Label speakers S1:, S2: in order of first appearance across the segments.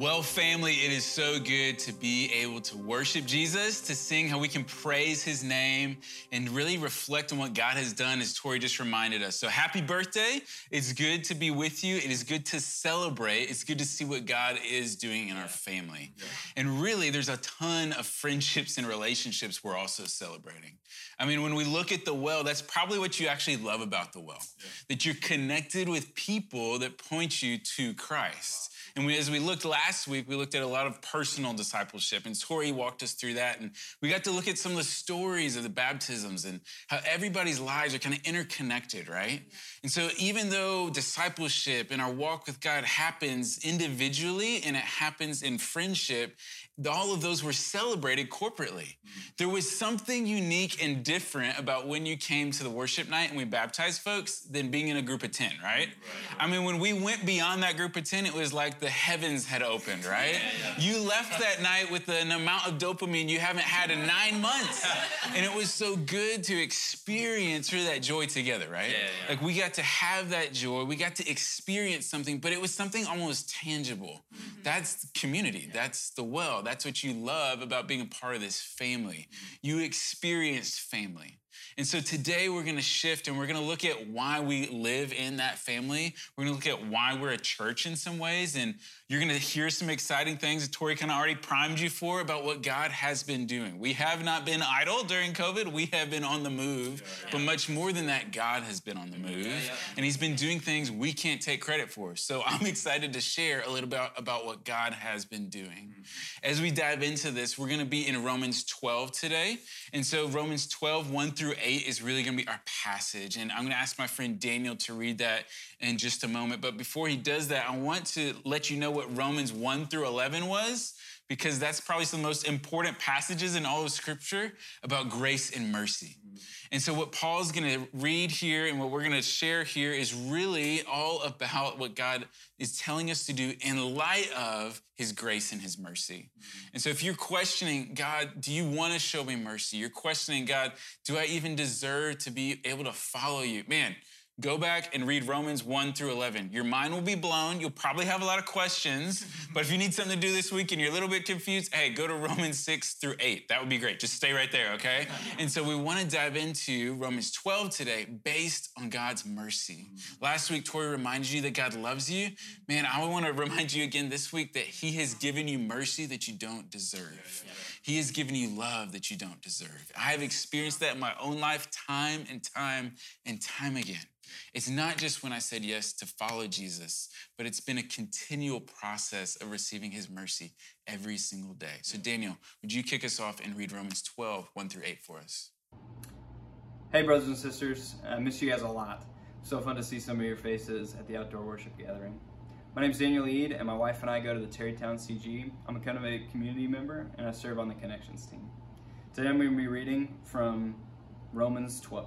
S1: Well, family, it is so good to be able to worship Jesus, to sing how we can praise his name, and really reflect on what God has done, as Tori just reminded us. So, happy birthday. It's good to be with you. It is good to celebrate. It's good to see what God is doing in our family. Yeah. And really, there's a ton of friendships and relationships we're also celebrating. I mean, when we look at the well, that's probably what you actually love about the well, yeah. that you're connected with people that point you to Christ. And we, as we looked last week, we looked at a lot of personal discipleship, and Tori walked us through that. And we got to look at some of the stories of the baptisms and how everybody's lives are kind of interconnected, right? And so, even though discipleship and our walk with God happens individually and it happens in friendship, all of those were celebrated corporately. There was something unique and different about when you came to the worship night and we baptized folks than being in a group of 10, right? right. I mean, when we went beyond that group of 10, it was like the heavens had opened, right? Yeah, yeah. You left that night with an amount of dopamine you haven't had in nine months. and it was so good to experience through that joy together, right? Yeah, like we got to have that joy, we got to experience something, but it was something almost tangible. Mm-hmm. That's community, that's the well that's what you love about being a part of this family. Mm-hmm. You experienced family. And so today we're going to shift and we're going to look at why we live in that family. We're going to look at why we're a church in some ways and you're going to hear some exciting things that Tori kind of already primed you for about what God has been doing. We have not been idle during COVID. We have been on the move. Yeah. But much more than that, God has been on the move. Yeah, and He's been doing things we can't take credit for. So I'm excited to share a little bit about what God has been doing. Mm-hmm. As we dive into this, we're going to be in Romans 12 today. And so Romans 12, 1 through 8 is really going to be our passage. And I'm going to ask my friend Daniel to read that in just a moment. But before he does that, I want to let you know what Romans 1 through 11 was, because that's probably some of the most important passages in all of Scripture about grace and mercy. Mm-hmm. And so, what Paul's going to read here and what we're going to share here is really all about what God is telling us to do in light of his grace and his mercy. Mm-hmm. And so, if you're questioning, God, do you want to show me mercy? You're questioning, God, do I even deserve to be able to follow you? Man, Go back and read Romans 1 through 11. Your mind will be blown. You'll probably have a lot of questions. but if you need something to do this week and you're a little bit confused, hey, go to Romans 6 through 8. That would be great. Just stay right there, okay? and so we want to dive into Romans 12 today based on God's mercy. Mm-hmm. Last week, Tori reminded you that God loves you. Man, I want to remind you again this week that He has given you mercy that you don't deserve. He has given you love that you don't deserve. I have experienced that in my own life time and time and time again. It's not just when I said yes to follow Jesus, but it's been a continual process of receiving his mercy every single day. So, Daniel, would you kick us off and read Romans 12, 1 through 8 for us?
S2: Hey, brothers and sisters. I miss you guys a lot. So fun to see some of your faces at the outdoor worship gathering. My name is Daniel Ead, and my wife and I go to the Tarrytown CG. I'm a kind of a community member, and I serve on the Connections team. Today I'm going to be reading from Romans 12.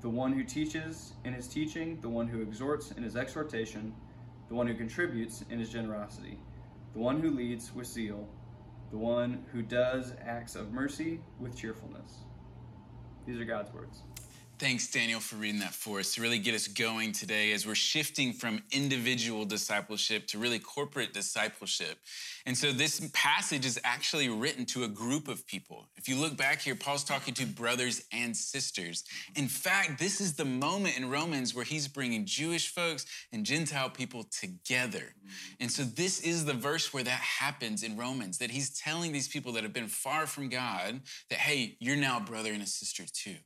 S2: the one who teaches in his teaching, the one who exhorts in his exhortation, the one who contributes in his generosity, the one who leads with zeal, the one who does acts of mercy with cheerfulness. These are God's words.
S1: Thanks, Daniel, for reading that for us to really get us going today as we're shifting from individual discipleship to really corporate discipleship. And so this passage is actually written to a group of people. If you look back here, Paul's talking to brothers and sisters. In fact, this is the moment in Romans where he's bringing Jewish folks and Gentile people together. And so this is the verse where that happens in Romans, that he's telling these people that have been far from God that, hey, you're now a brother and a sister too.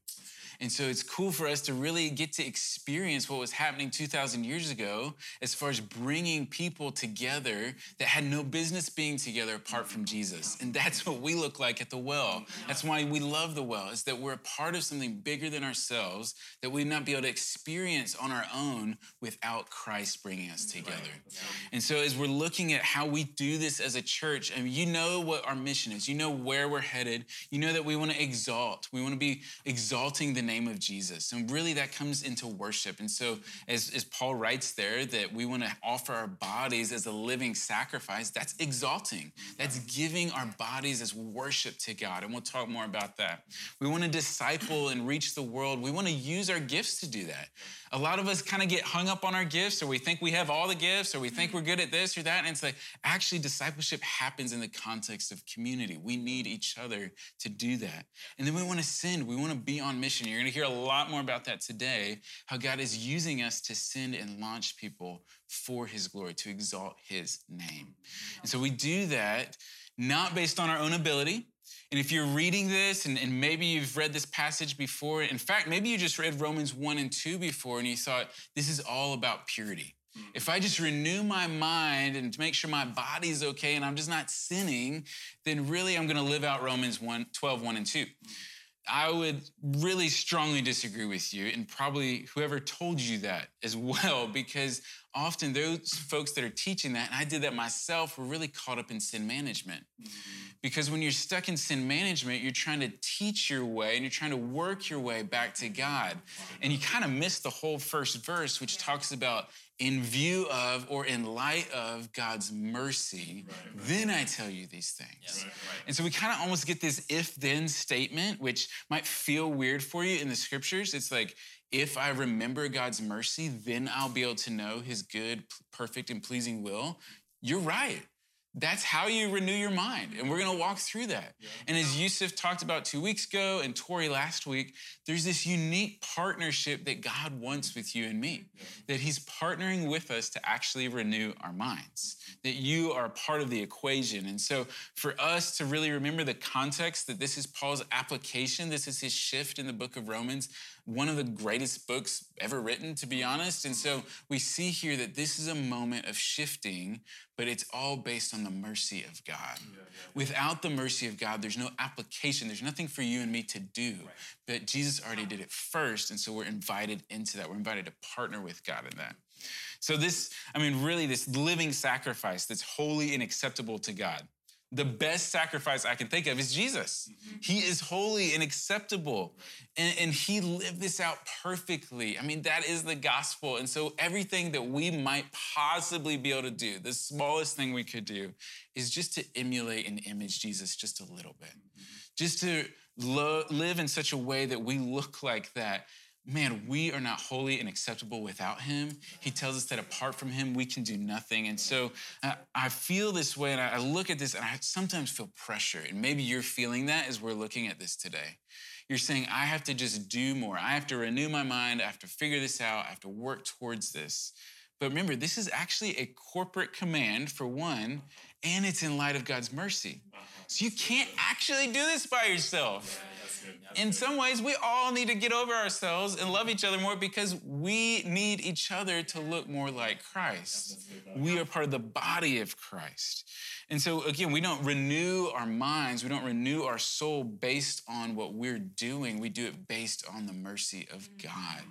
S1: And so it's cool for us to really get to experience what was happening 2,000 years ago as far as bringing people together that had no business being together apart from Jesus. And that's what we look like at the well. That's why we love the well, is that we're a part of something bigger than ourselves that we'd not be able to experience on our own without Christ bringing us together. And so as we're looking at how we do this as a church, I mean, you know what our mission is. You know where we're headed. You know that we want to exalt. We want to be exalting the name of Jesus. And really that comes into worship. And so as, as Paul writes there that we want to offer our bodies as a living sacrifice, that's exalting. That's giving our bodies as worship to God. And we'll talk more about that. We want to disciple and reach the world. We want to use our gifts to do that. A lot of us kind of get hung up on our gifts, or we think we have all the gifts, or we think we're good at this or that. And it's like, actually, discipleship happens in the context of community. We need each other to do that. And then we want to send, we want to be on mission. You're going to hear a lot more about that today, how God is using us to send and launch people for his glory, to exalt his name. And so we do that not based on our own ability, and if you're reading this and, and, maybe you've read this passage before, in fact, maybe you just read Romans 1 and 2 before and you thought, this is all about purity. Mm. If I just renew my mind and make sure my body's okay and I'm just not sinning, then really I'm going to live out Romans 1, 12, 1 and 2. I would really strongly disagree with you, and probably whoever told you that as well, because often those folks that are teaching that, and I did that myself, were really caught up in sin management. Mm-hmm. Because when you're stuck in sin management, you're trying to teach your way and you're trying to work your way back to God. And you kind of miss the whole first verse, which talks about in view of or in light of God's mercy, right, right. then I tell you these things. Right, and so we kind of almost get this if then statement, which might feel weird for you in the scriptures. It's like, if I remember God's mercy, then I'll be able to know his good, perfect, and pleasing will. You're right. That's how you renew your mind. And we're going to walk through that. Yeah. And as Yusuf talked about two weeks ago and Tori last week, there's this unique partnership that God wants with you and me, yeah. that He's partnering with us to actually renew our minds, that you are part of the equation. And so for us to really remember the context that this is Paul's application, this is his shift in the book of Romans, one of the greatest books ever written, to be honest. And so we see here that this is a moment of shifting, but it's all based on the mercy of God. Yeah, yeah. Without the mercy of God, there's no application, there's nothing for you and me to do. Right. But Jesus already did it first. And so we're invited into that. We're invited to partner with God in that. So, this, I mean, really, this living sacrifice that's holy and acceptable to God the best sacrifice I can think of is Jesus. Mm-hmm. He is holy and acceptable, and, and, He lived this out perfectly. I mean, that is the gospel. And so, everything that we might possibly be able to do, the smallest thing we could do, is just to emulate and image Jesus just a little bit, mm-hmm. just to lo- live in such a way that we look like that man, we are not holy and acceptable without him. He tells us that apart from him, we can do nothing. And so uh, I feel this way, and I look at this, and I sometimes feel pressure. And maybe you're feeling that as we're looking at this today. You're saying, I have to just do more. I have to renew my mind. I have to figure this out. I have to work towards this. But remember, this is actually a corporate command for one, and it's in light of God's mercy. So you can't actually do this by yourself in some ways, we all need to get over ourselves and love each other more because we need each other to look more like Christ. We are part of the body of Christ. And so, again, we don't renew our minds, we don't renew our soul based on what we're doing. We do it based on the mercy of God.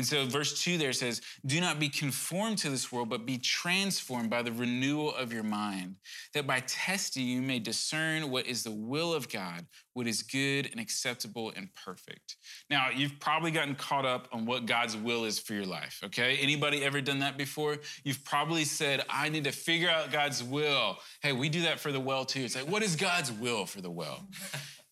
S1: And so, verse 2 there says, Do not be conformed to this world, but be transformed by the renewal of your mind, that by testing you may discern what is the will of God, what is good and acceptable and perfect. Now, you've probably gotten caught up on what God's will is for your life, okay? Anybody ever done that before? You've probably said, I need to figure out God's will. Hey, we do that for the well too. It's like, what is God's will for the well?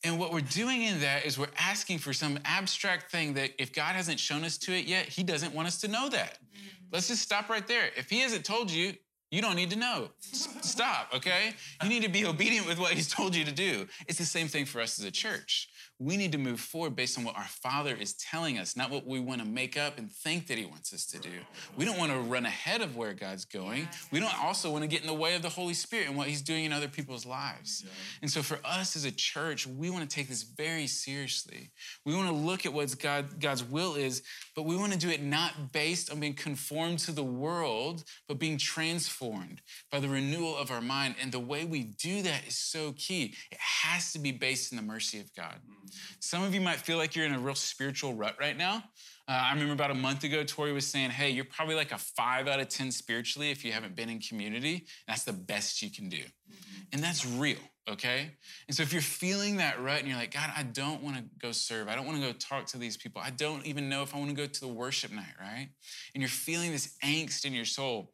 S1: And what we're doing in that is we're asking for some abstract thing that if God hasn't shown us to it yet, He doesn't want us to know that. Mm-hmm. Let's just stop right there. If He hasn't told you, you don't need to know. Stop, okay? You need to be obedient with what He's told you to do. It's the same thing for us as a church we need to move forward based on what our Father is telling us, not what we want to make up and think that He wants us to do. We don't want to run ahead of where God's going. We don't also want to get in the way of the Holy Spirit and what He's doing in other people's lives. And so, for us as a church, we want to take this very seriously. We want to look at what God, God's will is, but we want to do it not based on being conformed to the world, but being transformed by the renewal of our mind. And the way we do that is so key. It has to be based in the mercy of God. Mm. Some of you might feel like you're in a real spiritual rut right now. Uh, I remember about a month ago, Tori was saying, Hey, you're probably like a five out of 10 spiritually if you haven't been in community. That's the best you can do. Mm-hmm. And that's real, okay? And so if you're feeling that rut and you're like, God, I don't want to go serve, I don't want to go talk to these people, I don't even know if I want to go to the worship night, right? And you're feeling this angst in your soul,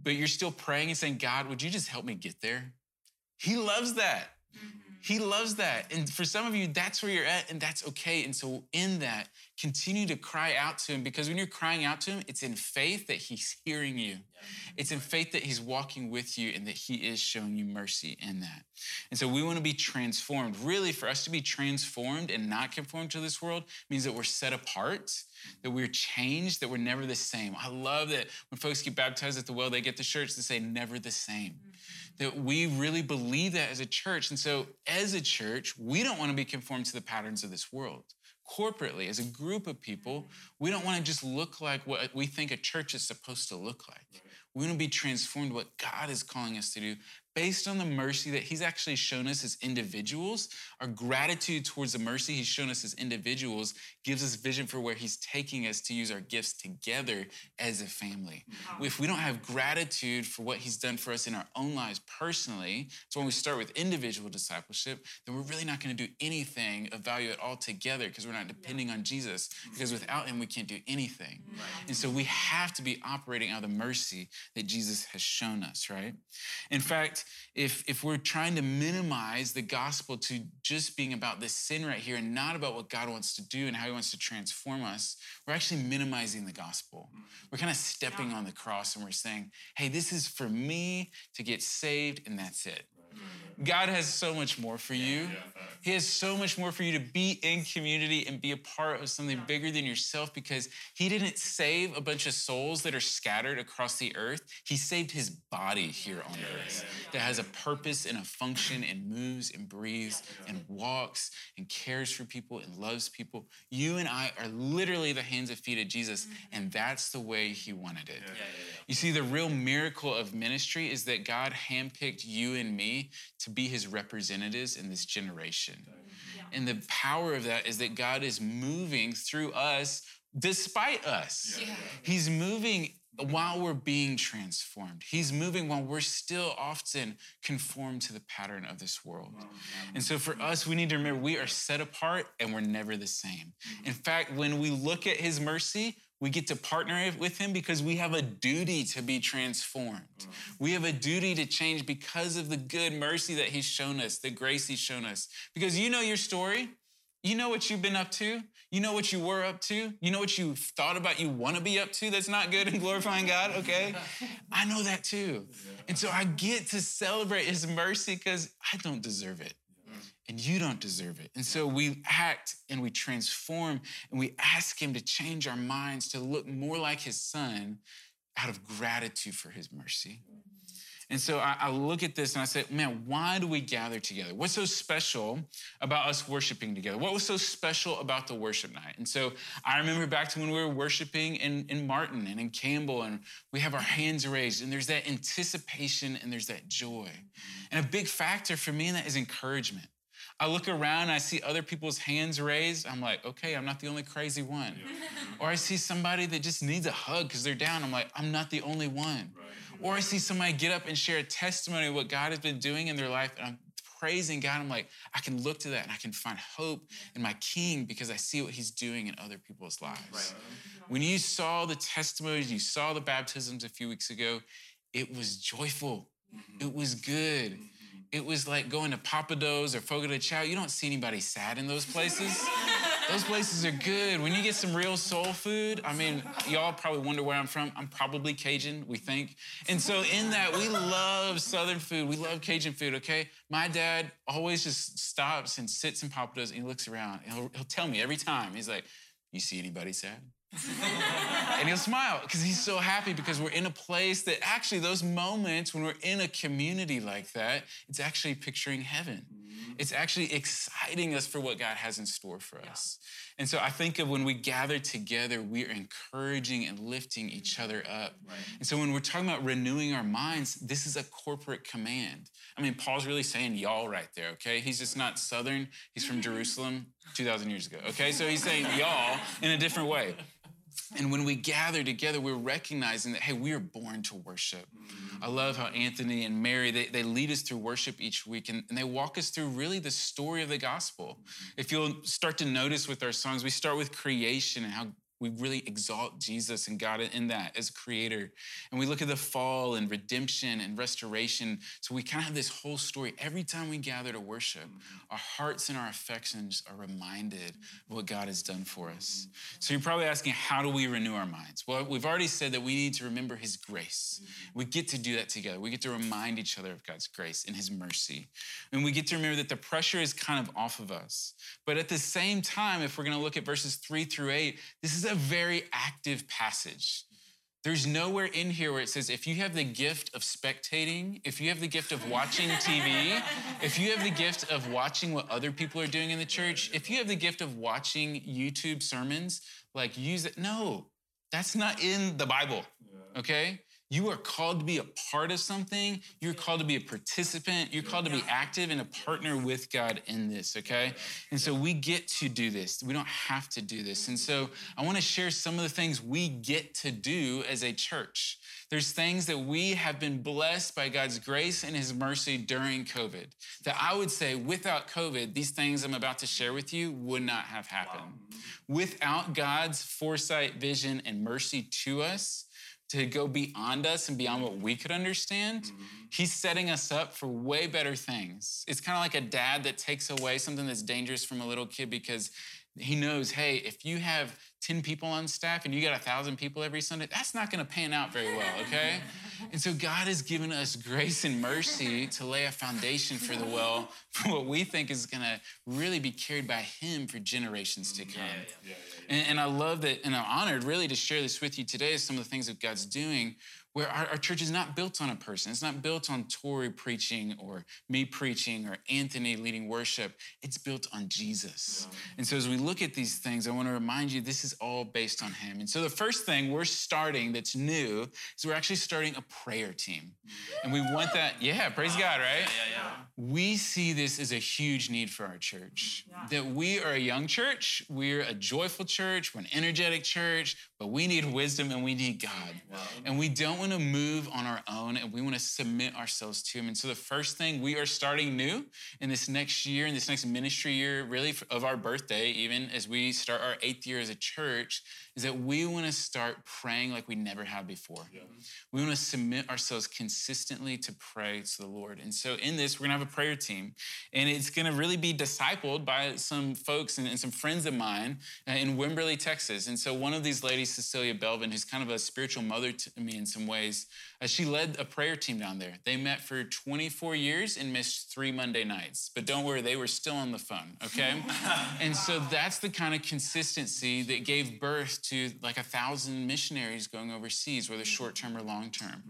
S1: but you're still praying and saying, God, would you just help me get there? He loves that. Mm-hmm. He loves that. And for some of you, that's where you're at, and that's okay. And so, in that, continue to cry out to Him because when you're crying out to Him, it's in faith that He's hearing you. It's in faith that He's walking with you and that He is showing you mercy in that. And so, we want to be transformed. Really, for us to be transformed and not conformed to this world means that we're set apart that we're changed, that we're never the same. I love that when folks get baptized at the well, they get the shirts that say never the same. Mm-hmm. That we really believe that as a church. And so, as a church, we don't want to be conformed to the patterns of this world. Corporately, as a group of people, we don't want to just look like what we think a church is supposed to look like. We want to be transformed what God is calling us to do based on the mercy that He's actually shown us as individuals. Our gratitude towards the mercy He's shown us as individuals gives us vision for where He's taking us to use our gifts together as a family. Wow. If we don't have gratitude for what He's done for us in our own lives personally, so when we start with individual discipleship, then we're really not going to do anything of value at all together because we're not depending on Jesus. Because without Him, we can't do anything. Right. And so we have to be operating out of the mercy that Jesus has shown us, right? In fact, if, if we're trying to minimize the gospel to just being about this sin right here and not about what God wants to do and how he wants to transform us, we're actually minimizing the gospel. We're kind of stepping on the cross and we're saying, hey, this is for me to get saved and that's it. God has so much more for you. He has so much more for you to be in community and be a part of something bigger than yourself because He didn't save a bunch of souls that are scattered across the earth. He saved His body here on earth that has a purpose and a function and moves and breathes and walks and cares for people and loves people. You and I are literally the hands and feet of Jesus, mm-hmm. and that's the way He wanted it. You see, the real miracle of ministry is that God handpicked you and me to be his representatives in this generation. Yeah. And the power of that is that God is moving through us despite us. Yeah. He's moving while we're being transformed. He's moving while we're still often conformed to the pattern of this world. And so for us, we need to remember we are set apart and we're never the same. Mm-hmm. In fact, when we look at his mercy, we get to partner with him because we have a duty to be transformed. Mm-hmm. We have a duty to change because of the good mercy that he's shown us, the grace he's shown us. Because you know your story. You know what you've been up to. You know what you were up to. You know what you thought about you want to be up to that's not good and glorifying God, okay? I know that too. And so I get to celebrate his mercy because I don't deserve it and you don't deserve it. And so we act and we transform and we ask Him to change our minds to look more like His Son out of gratitude for His mercy. And so I, I, look at this and I say, man, why do we gather together? What's so special about us worshiping together? What was so special about the worship night? And so I remember back to when we were worshiping in, in Martin and in Campbell, and we have our hands raised, and there's that anticipation and there's that joy. And a big factor for me in that is encouragement. I look around and I see other people's hands raised. I'm like, okay, I'm not the only crazy one. Yeah. or I see somebody that just needs a hug because they're down. I'm like, I'm not the only one. Right. Or I see somebody get up and share a testimony of what God has been doing in their life. And I'm praising God. I'm like, I can look to that and I can find hope in my King because I see what He's doing in other people's lives. Right. When you saw the testimonies, you saw the baptisms a few weeks ago, it was joyful. Mm-hmm. It was good. Mm-hmm. It was like going to Pappadeaux or Fogo de Chao. You don't see anybody sad in those places. those places are good. When you get some real soul food, I mean, y'all probably wonder where I'm from. I'm probably Cajun, we think. And so in that, we love Southern food. We love Cajun food, okay? My dad always just stops and sits in Pappadeaux and he looks around. And he'll, he'll tell me every time, he's like, you see anybody sad? and he'll smile because he's so happy because we're in a place that actually those moments when we're in a community like that it's actually picturing heaven mm-hmm. it's actually exciting us for what god has in store for yeah. us and so I think of when we gather together, we are encouraging and lifting each other up. Right. And so when we're talking about renewing our minds, this is a corporate command. I mean, Paul's really saying y'all right there, okay? He's just not Southern, he's from Jerusalem 2,000 years ago, okay? So he's saying y'all in a different way. And when we gather together, we're recognizing that, hey, we are born to worship. Mm-hmm. I love how Anthony and Mary, they, they lead us through worship each week and, and they walk us through really the story of the gospel. Mm-hmm. If you'll start to notice with our songs, we start with creation and how we really exalt Jesus and God in that as creator. And we look at the fall and redemption and restoration. So we kind of have this whole story. Every time we gather to worship, mm-hmm. our hearts and our affections are reminded mm-hmm. of what God has done for us. So you're probably asking, how do we renew our minds? Well, we've already said that we need to remember his grace. Mm-hmm. We get to do that together. We get to remind each other of God's grace and his mercy. And we get to remember that the pressure is kind of off of us. But at the same time, if we're going to look at verses three through eight, this is a very active passage. There's nowhere in here where it says if you have the gift of spectating, if you have the gift of watching TV, if you have the gift of watching what other people are doing in the church, if you have the gift of watching YouTube sermons, like use it. No, that's not in the Bible. Okay? You are called to be a part of something. You're called to be a participant. You're called to be active and a partner with God in this, okay? And so we get to do this. We don't have to do this. And so I want to share some of the things we get to do as a church. There's things that we have been blessed by God's grace and His mercy during COVID. That I would say, without COVID, these things I'm about to share with you would not have happened. Wow. Without God's foresight, vision, and mercy to us, to go beyond us and beyond what we could understand, mm-hmm. he's setting us up for way better things. It's kind of like a dad that takes away something that's dangerous from a little kid because he knows, hey, if you have 10 people on staff and you got a thousand people every Sunday, that's not going to pan out very well, okay? and so God has given us grace and mercy to lay a foundation for the well for what we think is going to really be carried by Him for generations to come. Yeah, yeah, yeah. And, and I love that, and I'm honored really to share this with you today some of the things that God's doing where our, our, church is not built on a person. It's not built on Tori preaching or me preaching or Anthony leading worship. It's built on Jesus. Yeah. And so as we look at these things, I want to remind you this is all based on Him. And so the first thing we're starting that's new is we're actually starting a prayer team. And we want that, yeah, praise God, right? Yeah, yeah, yeah. We see this as a huge need for our church. That we are a young church, we're a joyful church, we're an energetic church, but we need wisdom and we need God. And we don't want to move on our own and we want to submit ourselves to Him. And so, the first thing we are starting new in this next year, in this next ministry year, really of our birthday, even as we start our eighth year as a church, is that we want to start praying like we never have before. Yeah. We want to submit ourselves consistently to pray to the Lord. And so in this, we're going to have a prayer team. And it's going to really be discipled by some folks and, and some friends of mine uh, in Wimberley, Texas. And so one of these ladies, Cecilia Belvin, who's kind of a spiritual mother to me in some ways, uh, she led a prayer team down there. They met for 24 years and missed three Monday nights. But don't worry, they were still on the phone, okay? and so that's the kind of consistency that gave birth to like a thousand missionaries going overseas, whether short term or long term.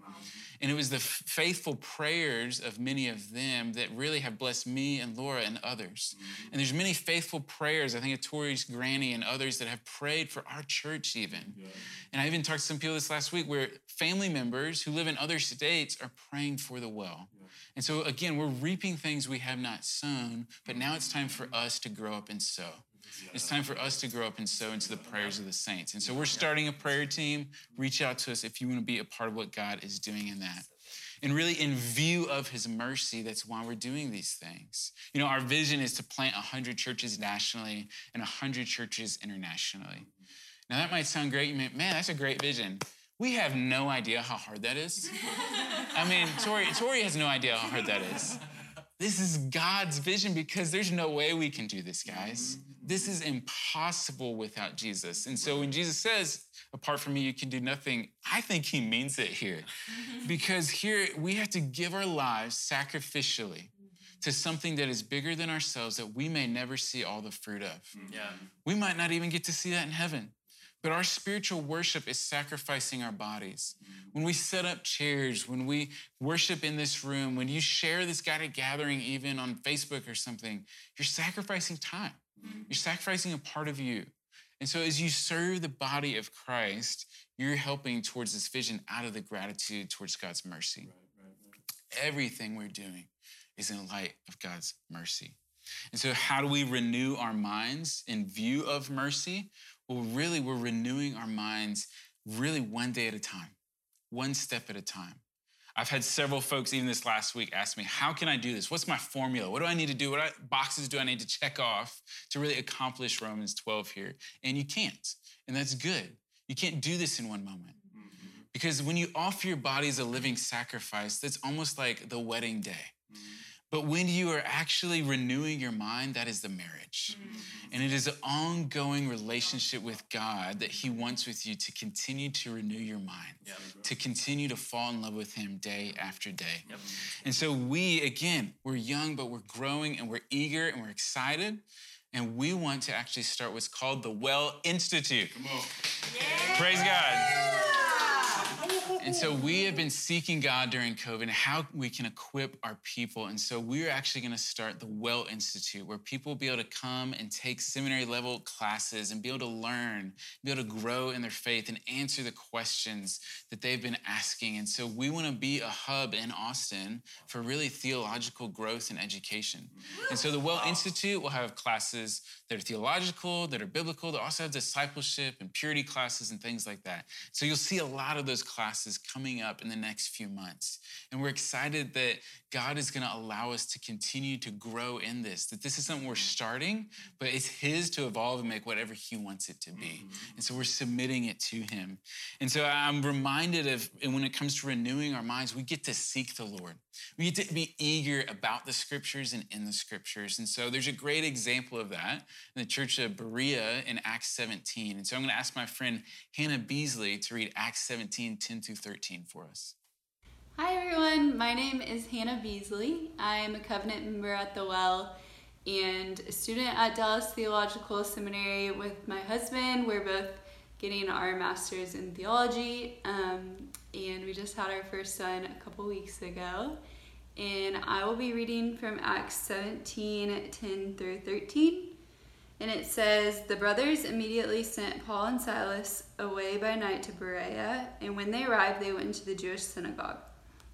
S1: And it was the faithful prayers of many of them that really have blessed me and Laura and others. Mm-hmm. And there's many faithful prayers, I think of Tori's granny and others that have prayed for our church even. Yeah. And I even talked to some people this last week where family members who live in other states are praying for the well. Yeah. And so again, we're reaping things we have not sown, but now it's time for us to grow up and sow. It's time for us to grow up and sow into the prayers of the saints. And so we're starting a prayer team. Reach out to us if you want to be a part of what God is doing in that. And really, in view of his mercy, that's why we're doing these things. You know, our vision is to plant 100 churches nationally and 100 churches internationally. Now, that might sound great. You may, man, that's a great vision. We have no idea how hard that is. I mean, Tori, Tori has no idea how hard that is. This is God's vision because there's no way we can do this, guys. This is impossible without Jesus. And so when Jesus says, apart from me, you can do nothing, I think he means it here. Because here we have to give our lives sacrificially to something that is bigger than ourselves that we may never see all the fruit of.
S2: Yeah.
S1: We might not even get to see that in heaven. But our spiritual worship is sacrificing our bodies. When we set up chairs, when we worship in this room, when you share this guided gathering, even on Facebook or something, you're sacrificing time. You're sacrificing a part of you. And so, as you serve the body of Christ, you're helping towards this vision out of the gratitude towards God's mercy. Everything we're doing is in light of God's mercy. And so, how do we renew our minds in view of mercy? Well, really, we're renewing our minds really one day at a time, one step at a time. I've had several folks, even this last week, ask me, How can I do this? What's my formula? What do I need to do? What boxes do I need to check off to really accomplish Romans 12 here? And you can't. And that's good. You can't do this in one moment. Mm-hmm. Because when you offer your body as a living sacrifice, that's almost like the wedding day. But when you are actually renewing your mind, that is the marriage. Mm-hmm. And it is an ongoing relationship with God that He wants with you to continue to renew your mind, to continue to fall in love with Him day after day.
S2: Yep.
S1: And so we, again, we're young, but we're growing and we're eager and we're excited. And we want to actually start what's called the Well Institute.
S3: Come on.
S1: Praise God. And so we have been seeking God during COVID and how we can equip our people. And so we're actually going to start the Well Institute where people will be able to come and take seminary level classes and be able to learn, be able to grow in their faith and answer the questions that they've been asking. And so we want to be a hub in Austin for really theological growth and education. And so the Well Institute will have classes that are theological, that are biblical. They also have discipleship and purity classes and things like that. So you'll see a lot of those classes coming up in the next few months. And we're excited that God is going to allow us to continue to grow in this, that this is something we're starting, but it's His to evolve and make whatever He wants it to be. Mm-hmm. And so we're submitting it to Him. And so I'm reminded of, and when it comes to renewing our minds, we get to seek the Lord. We get to be eager about the scriptures and in the scriptures. And so there's a great example of that in the church of Berea in Acts 17. And so I'm going to ask my friend Hannah Beasley to read Acts 17, 10 through 13 for us.
S4: Hi everyone, my name is Hannah Beasley. I am a covenant member at the Well and a student at Dallas Theological Seminary with my husband. We're both getting our master's in theology, um, and we just had our first son a couple weeks ago. And I will be reading from Acts 17 10 through 13. And it says, The brothers immediately sent Paul and Silas away by night to Berea, and when they arrived, they went into the Jewish synagogue.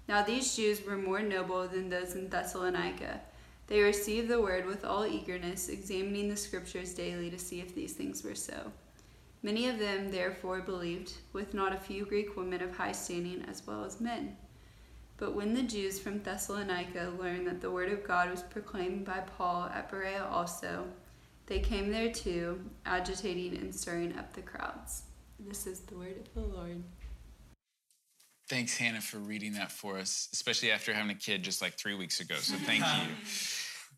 S4: Now these Jews were more noble than those in Thessalonica. They received the word with all eagerness, examining the scriptures daily to see if these things were so. Many of them therefore believed, with not a few Greek women of high standing as well as men. But when the Jews from Thessalonica learned that the word of God was proclaimed by Paul at Berea also, they came there too, agitating and stirring up the crowds. This is the word of the Lord.
S1: Thanks, Hannah, for reading that for us, especially after having a kid just like three weeks ago. So thank you.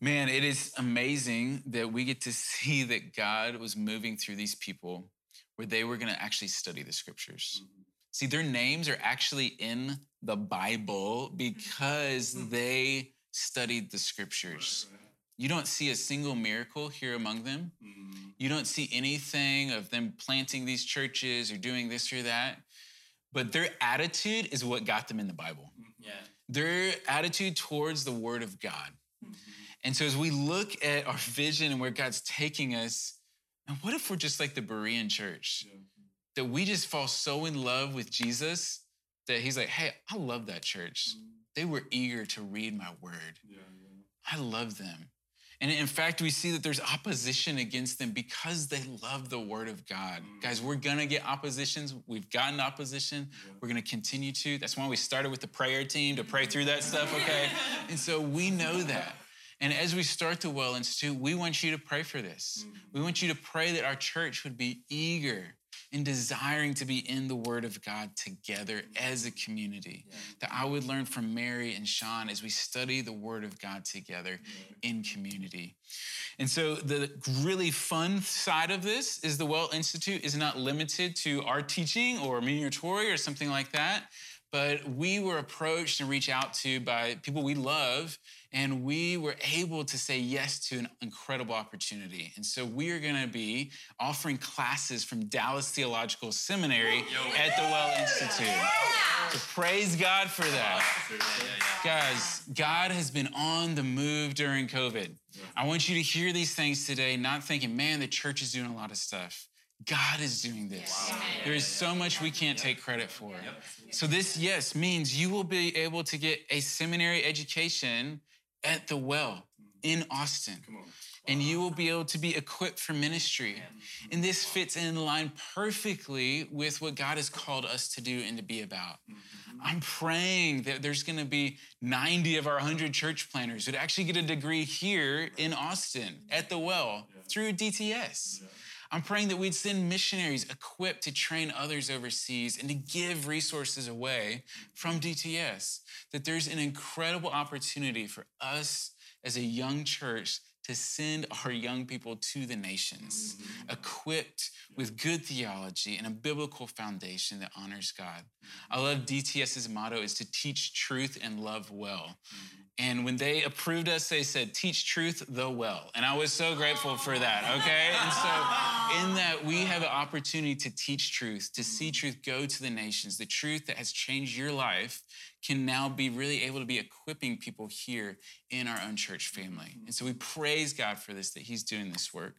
S1: Man, it is amazing that we get to see that God was moving through these people where they were going to actually study the scriptures. See, their names are actually in the Bible because mm-hmm. they studied the scriptures. You don't see a single miracle here among them. Mm-hmm. You don't see anything of them planting these churches or doing this or that. But their attitude is what got them in the Bible. Mm-hmm.
S2: Yeah.
S1: Their attitude towards the Word of God. Mm-hmm. And so as we look at our vision and where God's taking us, and what if we're just like the Berean church? That we just fall so in love with Jesus that he's like, hey, I love that church. They were eager to read my word. Yeah, yeah. I love them. And in fact, we see that there's opposition against them because they love the word of God. Mm. Guys, we're gonna get oppositions. We've gotten opposition. We're gonna continue to. That's why we started with the prayer team to pray through that stuff, okay? And so we know that. And as we start the Well Institute, we want you to pray for this. Mm. We want you to pray that our church would be eager and desiring to be in the Word of God together mm-hmm. as a community. Yeah. That I would learn from Mary and Sean as we study the Word of God together yeah. in community. And so, the really fun side of this is the Well Institute is not limited to our teaching or me or Tori or something like that but we were approached and reached out to by people we love and we were able to say yes to an incredible opportunity. And so we are going to be offering classes from Dallas Theological Seminary at the Well Institute. So praise God for that. Guys, God has been on the move during COVID. I want you to hear these things today, not thinking, man, the church is doing a lot of stuff. God is doing this. Wow. There is so much we can't take credit for. So, this, yes, means you will be able to get a seminary education at the well in Austin. And you will be able to be equipped for ministry. And this fits in line perfectly with what God has called us to do and to be about. Mm-hmm. I'm praying that there's going to be 90 of our 100 church planners who'd actually get a degree here in Austin at the well through DTS. I'm praying that we'd send missionaries equipped to train others overseas and to give resources away from DTS. That there's an incredible opportunity for us as a young church to send our young people to the nations, mm-hmm. equipped with good theology and a biblical foundation that honors God. I love DTS's motto is to teach truth and love well. Mm-hmm. And when they approved us, they said, teach truth the well. And I was so grateful for that, okay? And so, in that, we have an opportunity to teach truth, to see truth go to the nations. The truth that has changed your life can now be really able to be equipping people here in our own church family. And so, we praise God for this, that He's doing this work.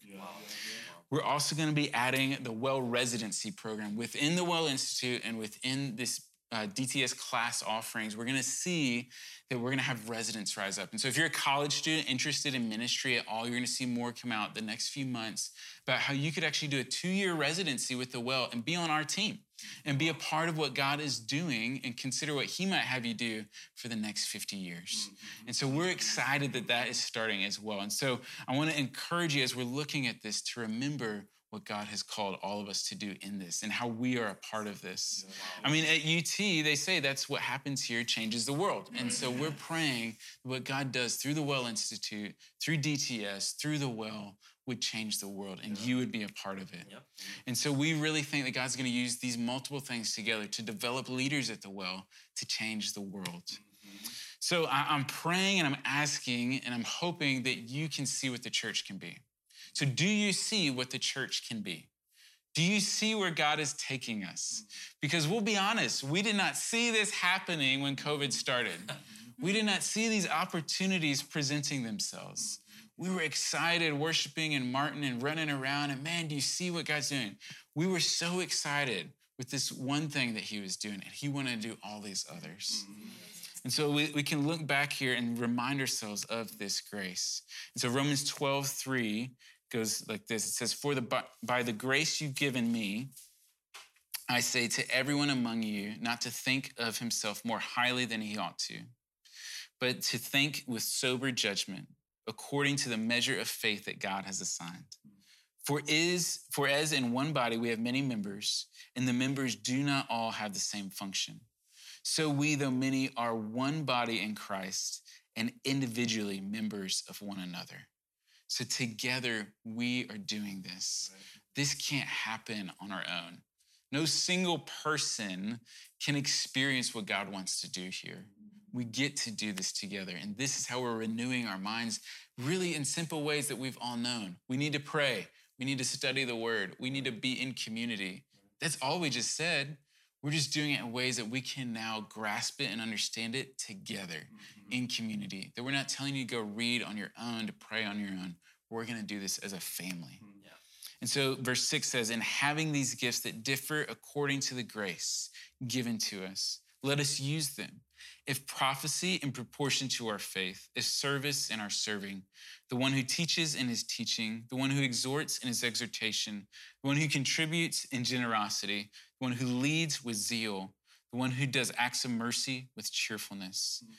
S1: We're also to be adding the Well Residency program within the Well Institute and within this uh, DTS class offerings. We're going to see that we're going to have residents rise up. And so, if you're a college student interested in ministry at all, you're going to see more come out the next few months about how you could actually do a two year residency with the well and be on our team and be a part of what God is doing and consider what He might have you do for the next 50 years. And so, we're excited that that is starting as well. And so, I want to encourage you as we're looking at this to remember what God has called all of us to do in this and how we are a part of this. I mean, at UT, they say that's what happens here changes the world. And so we're praying what God does through the Well Institute, through DTS, through the Well would change the world and you would be a part of it. And so we really think that God's going to use these multiple things together to develop leaders at the Well to change the world. Mm-hmm. So I'm praying and I'm asking and I'm hoping that you can see what the church can be. So, do you see what the church can be? Do you see where God is taking us? Because we'll be honest, we did not see this happening when COVID started. We did not see these opportunities presenting themselves. We were excited worshiping and Martin and running around, and man, do you see what God's doing? We were so excited with this one thing that He was doing, and He wanted to do all these others. And so we, we can look back here and remind ourselves of this grace. And so Romans 12, 3 goes like this. It says for the by the grace you've given me i say to everyone among you not to think of himself more highly than he ought to but to think with sober judgment according to the measure of faith that god has assigned. For is for as in one body we have many members and the members do not all have the same function so we though many are one body in christ and individually members of one another so together we are doing this. Right. This can't happen on our own. No single person can experience what God wants to do here. We get to do this together. And this is how we're renewing our minds, really in simple ways that we've all known. We need to pray. We need to study the word. We need to be in community. That's all we just said. We're just doing it in ways that we can now grasp it and understand it together mm-hmm. in community. That we're not telling you to go read on your own, to pray on your own. We're going to do this as a family. Mm-hmm. Yeah. And so, verse six says, In having these gifts that differ according to the grace given to us, let us use them. If prophecy in proportion to our faith, if service in our serving, the one who teaches in his teaching, the one who exhorts in his exhortation, the one who contributes in generosity, the one who leads with zeal, the one who does acts of mercy with cheerfulness. Mm-hmm.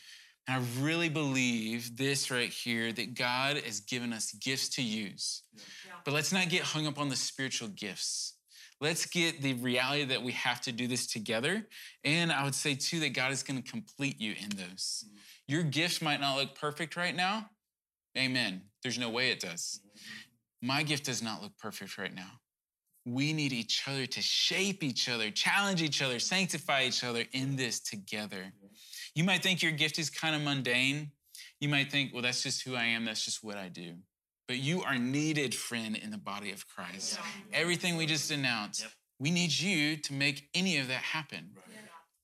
S1: And I really believe this right here that God has given us gifts to use. Yeah. But let's not get hung up on the spiritual gifts. let's get the reality that we have to do this together. And I would say, too, that God is going to complete you in those. Mm-hmm. Your gift might not look perfect right now. Amen. There's no way it does. Mm-hmm. My gift does not look perfect right now. We need each other to shape each other, challenge each other, sanctify each other in this together. You might think your gift is kind of mundane. You might think, well, that's just who I am, that's just what I do. But you are needed, friend, in the body of Christ. Everything we just announced, yep. we need you to make any of that happen. Right.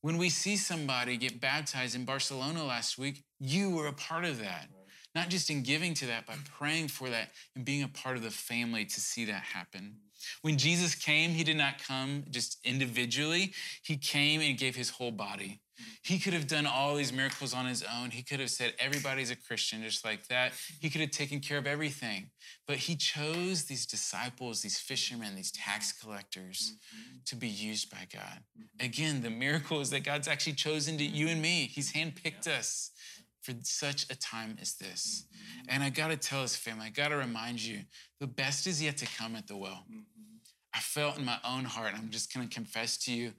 S1: When we see somebody get baptized in Barcelona last week, you were a part of that. Not just in giving to that, but praying for that and being a part of the family to see that happen. When Jesus came, he did not come just individually, he came and gave his whole body. He could have done all these miracles on his own. He could have said, Everybody's a Christian, just like that. He could have taken care of everything. But he chose these disciples, these fishermen, these tax collectors to be used by God. Again, the miracle is that God's actually chosen to you and me. He's handpicked us for such a time as this. And I gotta tell this family, I gotta remind you, the best is yet to come at the well. I felt in my own heart, I'm just gonna confess to you,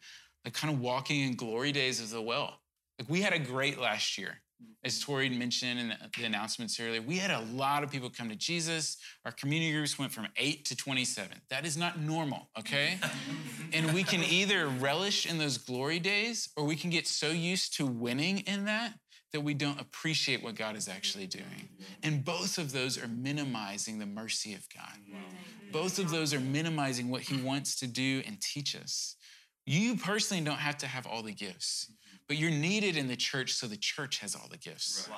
S1: like kind of walking in glory days of the well. Like we had a great last year. As Tori mentioned in the announcements earlier, we had a lot of people come to Jesus. Our community groups went from eight to 27. That is not normal, okay? and we can either relish in those glory days or we can get so used to winning in that that we don't appreciate what God is actually doing. And both of those are minimizing the mercy of God. Both of those are minimizing what He wants to do and teach us. You personally don't have to have all the gifts, but you're needed in the church so the church has all the gifts.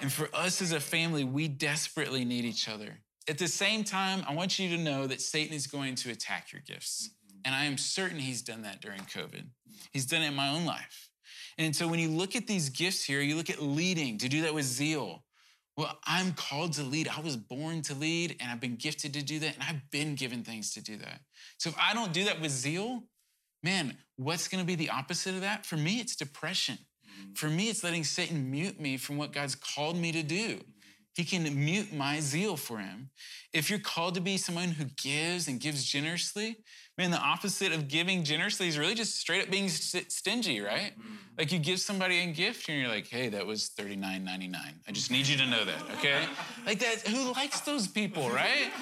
S1: And for us as a family, we desperately need each other. At the same time, I want you to know that Satan is going to attack your gifts. And I am certain he's done that during COVID. He's done it in my own life. And so when you look at these gifts here, you look at leading, to do that with zeal. Well, I'm called to lead. I was born to lead and I've been gifted to do that and I've been given things to do that. So if I don't do that with zeal, man, what's going to be the opposite of that? For me, it's depression. Mm. For me, it's letting Satan mute me from what God's called me to do. He can mute my zeal for him. If you're called to be someone who gives and gives generously, man, the opposite of giving generously is really just straight up being stingy, right? Mm-hmm. Like you give somebody a gift and you're like, hey, that was $39.99. I just need you to know that, okay? Like that, who likes those people, right?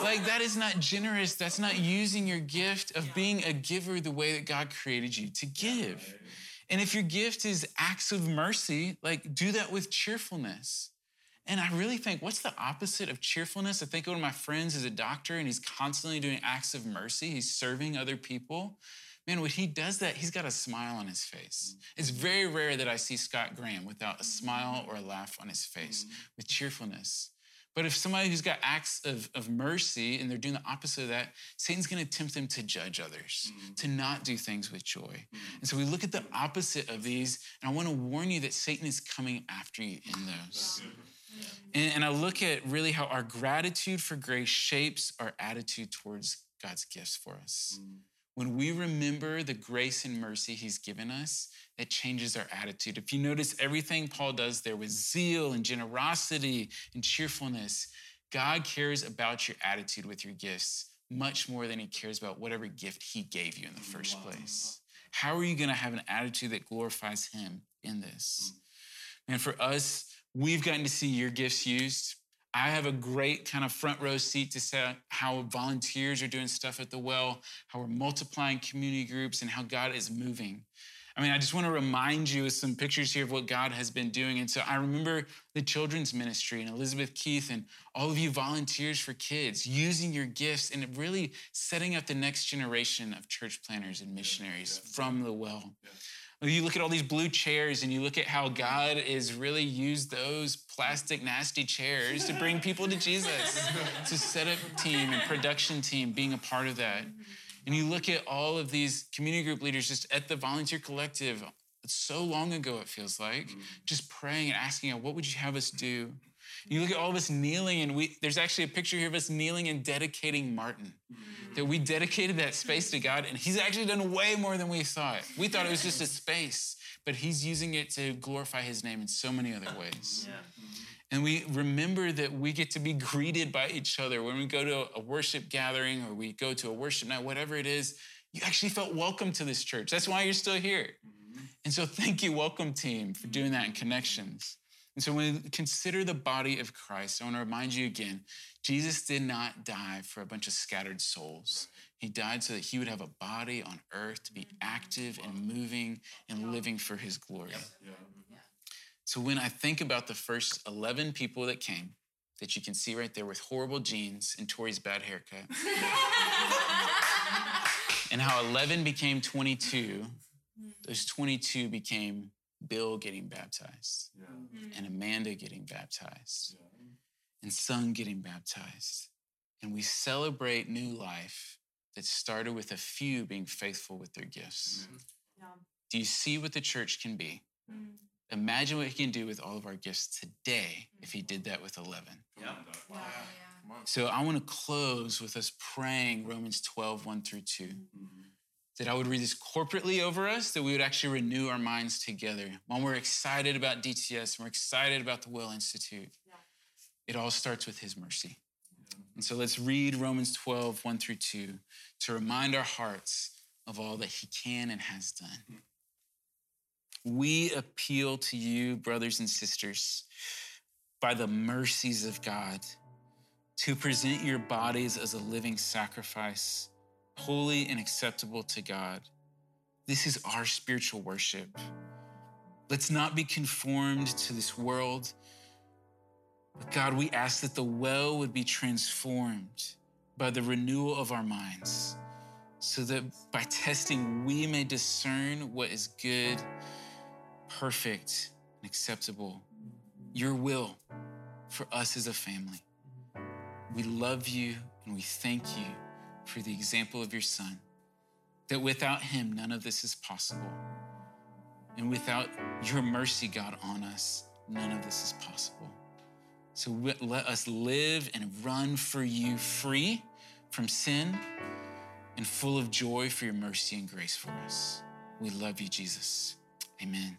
S1: Like that is not generous. That's not using your gift of being a giver the way that God created you to give. And if your gift is acts of mercy, like do that with cheerfulness. And I really think, what's the opposite of cheerfulness? I think one of my friends is a doctor and he's constantly doing acts of mercy. He's serving other people. Man, when he does that, he's got a smile on his face. It's very rare that I see Scott Graham without a smile or a laugh on his face with cheerfulness. But if somebody who's got acts of, of mercy and they're doing the opposite of that, Satan's gonna tempt them to judge others, mm-hmm. to not do things with joy. Mm-hmm. And so we look at the opposite of these, and I wanna warn you that Satan is coming after you in those. And, and I look at really how our gratitude for grace shapes our attitude towards God's gifts for us. Mm. When we remember the grace and mercy He's given us, it changes our attitude. If you notice everything Paul does there with zeal and generosity and cheerfulness, God cares about your attitude with your gifts much more than He cares about whatever gift He gave you in the first place. How are you going to have an attitude that glorifies Him in this? Mm. And for us, We've gotten to see your gifts used. I have a great kind of front row seat to see how volunteers are doing stuff at the well, how we're multiplying community groups, and how God is moving. I mean, I just want to remind you of some pictures here of what God has been doing. And so I remember the children's ministry and Elizabeth Keith and all of you volunteers for kids using your gifts and really setting up the next generation of church planners and missionaries from the well. You look at all these blue chairs and you look at how God has really used those plastic, nasty chairs to bring people to Jesus, to set up team and production team being a part of that. And you look at all of these community group leaders just at the volunteer collective, so long ago, it feels like, mm-hmm. just praying and asking, what would you have us do? You look at all of us kneeling, and we, there's actually a picture here of us kneeling and dedicating Martin. Mm-hmm. That we dedicated that space to God, and He's actually done way more than we thought. We thought it was just a space, but He's using it to glorify His name in so many other ways. Yeah. And we remember that we get to be greeted by each other when we go to a worship gathering or we go to a worship night, whatever it is. You actually felt welcome to this church. That's why you're still here. Mm-hmm. And so, thank you, welcome team, for doing that in connections. And so, when we consider the body of Christ, I want to remind you again Jesus did not die for a bunch of scattered souls. He died so that he would have a body on earth to be mm-hmm. active and moving and living for his glory. Mm-hmm. So when I think about the first 11 people that came, that you can see right there with horrible jeans and Tori's bad haircut, and how 11 became 22, those 22 became Bill getting baptized, mm-hmm. and Amanda getting baptized, and Son getting baptized. And we celebrate new life that started with a few being faithful with their gifts. Do you see what the church can be? Mm-hmm. Imagine what he can do with all of our gifts today if he did that with 11. So I want to close with us praying Romans 12, 1 through 2. Mm-hmm. That I would read this corporately over us, that we would actually renew our minds together. When we're excited about DTS and we're excited about the Will Institute, it all starts with his mercy. And so let's read Romans 12, 1 through 2 to remind our hearts of all that he can and has done. We appeal to you, brothers and sisters, by the mercies of God, to present your bodies as a living sacrifice, holy and acceptable to God. This is our spiritual worship. Let's not be conformed to this world. But God, we ask that the well would be transformed by the renewal of our minds, so that by testing we may discern what is good, perfect, and acceptable. Your will for us as a family. We love you and we thank you for the example of your son, that without him, none of this is possible. And without your mercy, God, on us, none of this is possible. So let us live and run for you free from sin and full of joy for your mercy and grace for us. We love you, Jesus. Amen.